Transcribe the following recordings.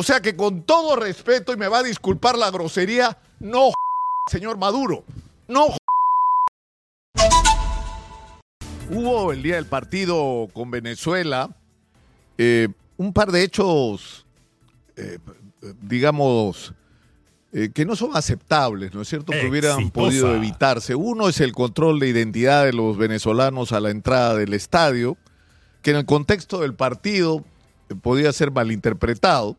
O sea que con todo respeto, y me va a disculpar la grosería, no, señor Maduro, no. Hubo el día del partido con Venezuela eh, un par de hechos, eh, digamos, eh, que no son aceptables, ¿no es cierto? Que hubieran podido evitarse. Uno es el control de identidad de los venezolanos a la entrada del estadio, que en el contexto del partido podía ser malinterpretado.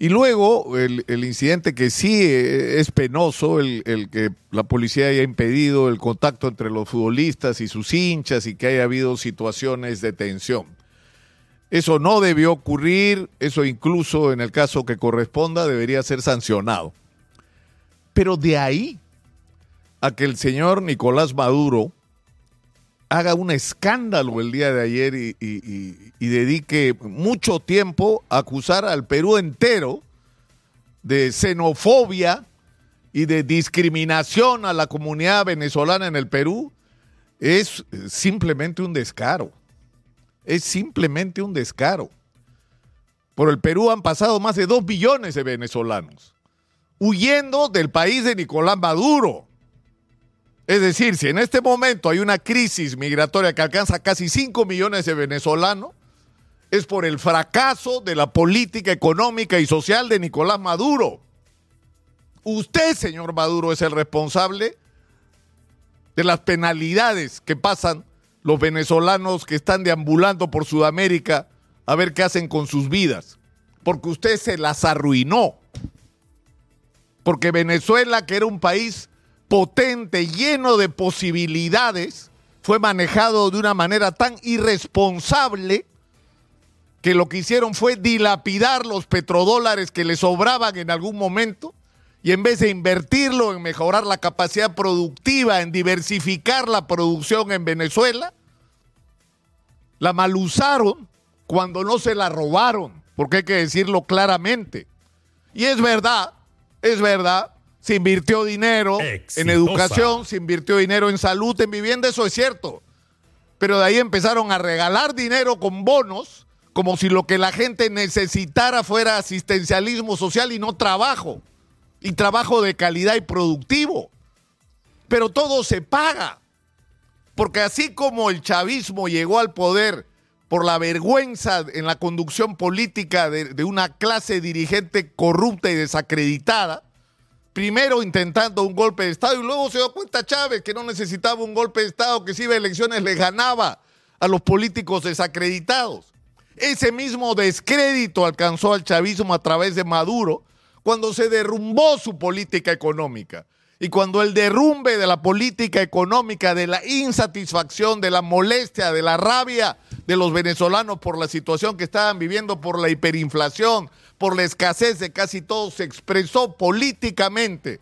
Y luego el, incidente que sí eh, es penoso, el, que la policía haya impedido el contacto entre los futbolistas y sus hinchas y que haya habido situaciones de tensión. Eso no debió ocurrir, eso incluso en el caso que corresponda debería ser sancionado. Pero de ahí a que el señor Nicolás Maduro haga un escándalo el día de ayer y, dedique mucho tiempo a acusar al Perú entero de xenofobia y de discriminación a la comunidad venezolana en el Perú, es simplemente un descaro. Es simplemente un descaro. Por el Perú han pasado más de dos billones de venezolanos huyendo del país de Nicolás Maduro. Es decir, si en este momento hay una crisis migratoria que alcanza casi 5 millones de venezolanos, es por el fracaso de la política económica y social de Nicolás Maduro. Usted, señor Maduro, es el responsable de las penalidades que pasan los venezolanos que están deambulando por Sudamérica a ver qué hacen con sus vidas. Porque usted se las arruinó. Porque Venezuela, que era un país potente, lleno de posibilidades, fue manejado de una manera tan irresponsable que lo que hicieron fue dilapidar los petrodólares que le sobraban en algún momento y en vez de invertirlo en mejorar la capacidad productiva, en diversificar la producción en Venezuela, la malusaron cuando no se la robaron, porque hay que decirlo claramente. Y es verdad, es verdad, se invirtió dinero en educación, se invirtió dinero en salud, en vivienda, eso es cierto. Pero de ahí empezaron a regalar dinero con bonos, como si lo que la gente necesitara fuera asistencialismo social y no trabajo. Y trabajo de calidad y productivo. Pero todo se paga. Porque así como el chavismo llegó al poder por la vergüenza en la conducción política de, de una clase dirigente corrupta y desacreditada, primero intentando un golpe de Estado y luego se dio cuenta Chávez que no necesitaba un golpe de Estado, que si iba a elecciones le ganaba a los políticos desacreditados. Ese mismo descrédito alcanzó al chavismo a través de Maduro cuando se derrumbó su política económica. Y cuando el derrumbe de la política económica, de la insatisfacción, de la molestia, de la rabia de los venezolanos por la situación que estaban viviendo, por la hiperinflación, por la escasez de casi todo, se expresó políticamente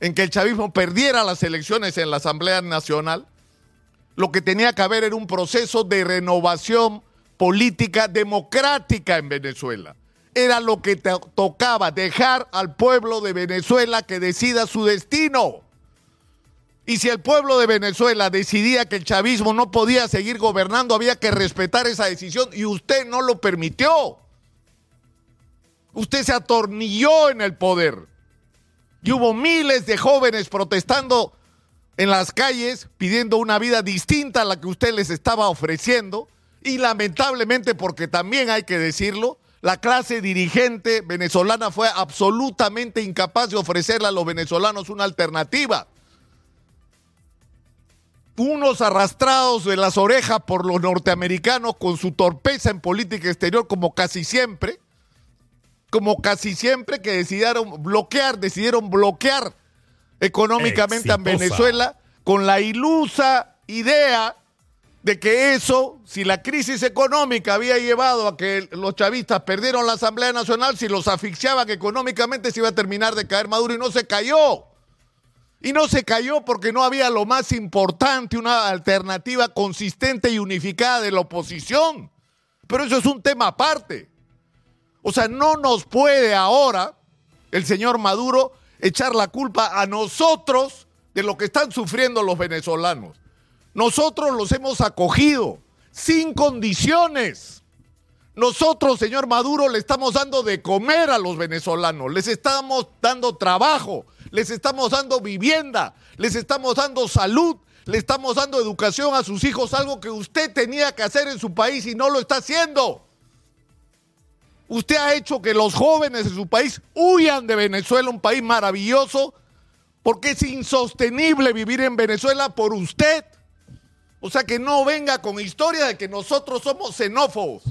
en que el chavismo perdiera las elecciones en la Asamblea Nacional, lo que tenía que haber era un proceso de renovación política democrática en Venezuela. Era lo que tocaba, dejar al pueblo de Venezuela que decida su destino. Y si el pueblo de Venezuela decidía que el chavismo no podía seguir gobernando, había que respetar esa decisión y usted no lo permitió. Usted se atornilló en el poder. Y hubo miles de jóvenes protestando en las calles pidiendo una vida distinta a la que usted les estaba ofreciendo. Y lamentablemente, porque también hay que decirlo, la clase dirigente venezolana fue absolutamente incapaz de ofrecerle a los venezolanos una alternativa. Unos arrastrados de las orejas por los norteamericanos con su torpeza en política exterior, como casi siempre, como casi siempre que decidieron bloquear, decidieron bloquear económicamente a Venezuela con la ilusa idea de que eso, si la crisis económica había llevado a que los chavistas perdieron la Asamblea Nacional, si los asfixiaban económicamente se iba a terminar de caer Maduro y no se cayó. Y no se cayó porque no había lo más importante, una alternativa consistente y unificada de la oposición. Pero eso es un tema aparte. O sea, no nos puede ahora el señor Maduro echar la culpa a nosotros de lo que están sufriendo los venezolanos. Nosotros los hemos acogido sin condiciones. Nosotros, señor Maduro, le estamos dando de comer a los venezolanos, les estamos dando trabajo, les estamos dando vivienda, les estamos dando salud, le estamos dando educación a sus hijos, algo que usted tenía que hacer en su país y no lo está haciendo. Usted ha hecho que los jóvenes de su país huyan de Venezuela, un país maravilloso, porque es insostenible vivir en Venezuela por usted. O sea que no venga con historia de que nosotros somos xenófobos.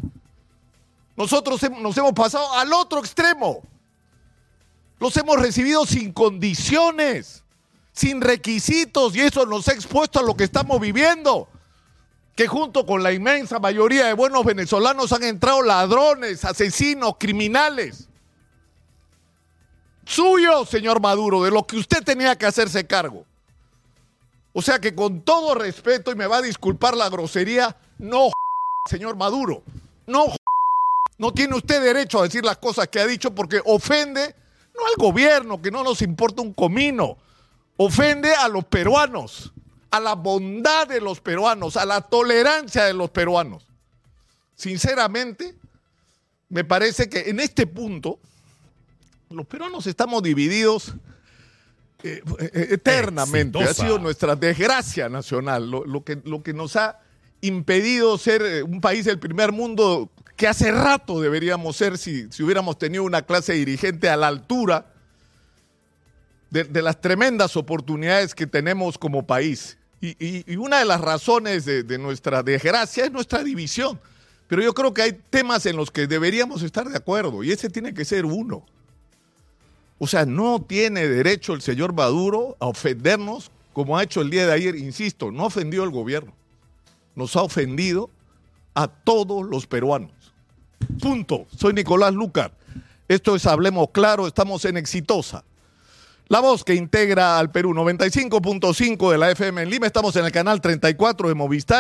Nosotros nos hemos pasado al otro extremo. Los hemos recibido sin condiciones, sin requisitos, y eso nos ha expuesto a lo que estamos viviendo que junto con la inmensa mayoría de buenos venezolanos han entrado ladrones, asesinos, criminales. Suyo, señor Maduro, de lo que usted tenía que hacerse cargo. O sea que con todo respeto, y me va a disculpar la grosería, no, señor Maduro, no, no tiene usted derecho a decir las cosas que ha dicho porque ofende no al gobierno, que no nos importa un comino, ofende a los peruanos a la bondad de los peruanos, a la tolerancia de los peruanos. Sinceramente, me parece que en este punto los peruanos estamos divididos eh, eh, eternamente. Ha sido nuestra desgracia nacional, lo, que, lo que nos ha impedido ser eh, un país del primer mundo que hace rato deberíamos ser si, si hubiéramos tenido una clase dirigente a la altura de, las tremendas oportunidades que tenemos como país. Y, una de las razones de, de, nuestra desgracia es nuestra división. Pero yo creo que hay temas en los que deberíamos estar de acuerdo y ese tiene que ser uno. O sea, no tiene derecho el señor Maduro a ofendernos como ha hecho el día de ayer, insisto, no ofendió al gobierno, nos ha ofendido a todos los peruanos. Punto. Soy Nicolás Lucar. Esto es Hablemos Claro, estamos en Exitosa. La voz que integra al Perú, 95.5 de la FM en Lima. Estamos en el canal 34 de Movistar.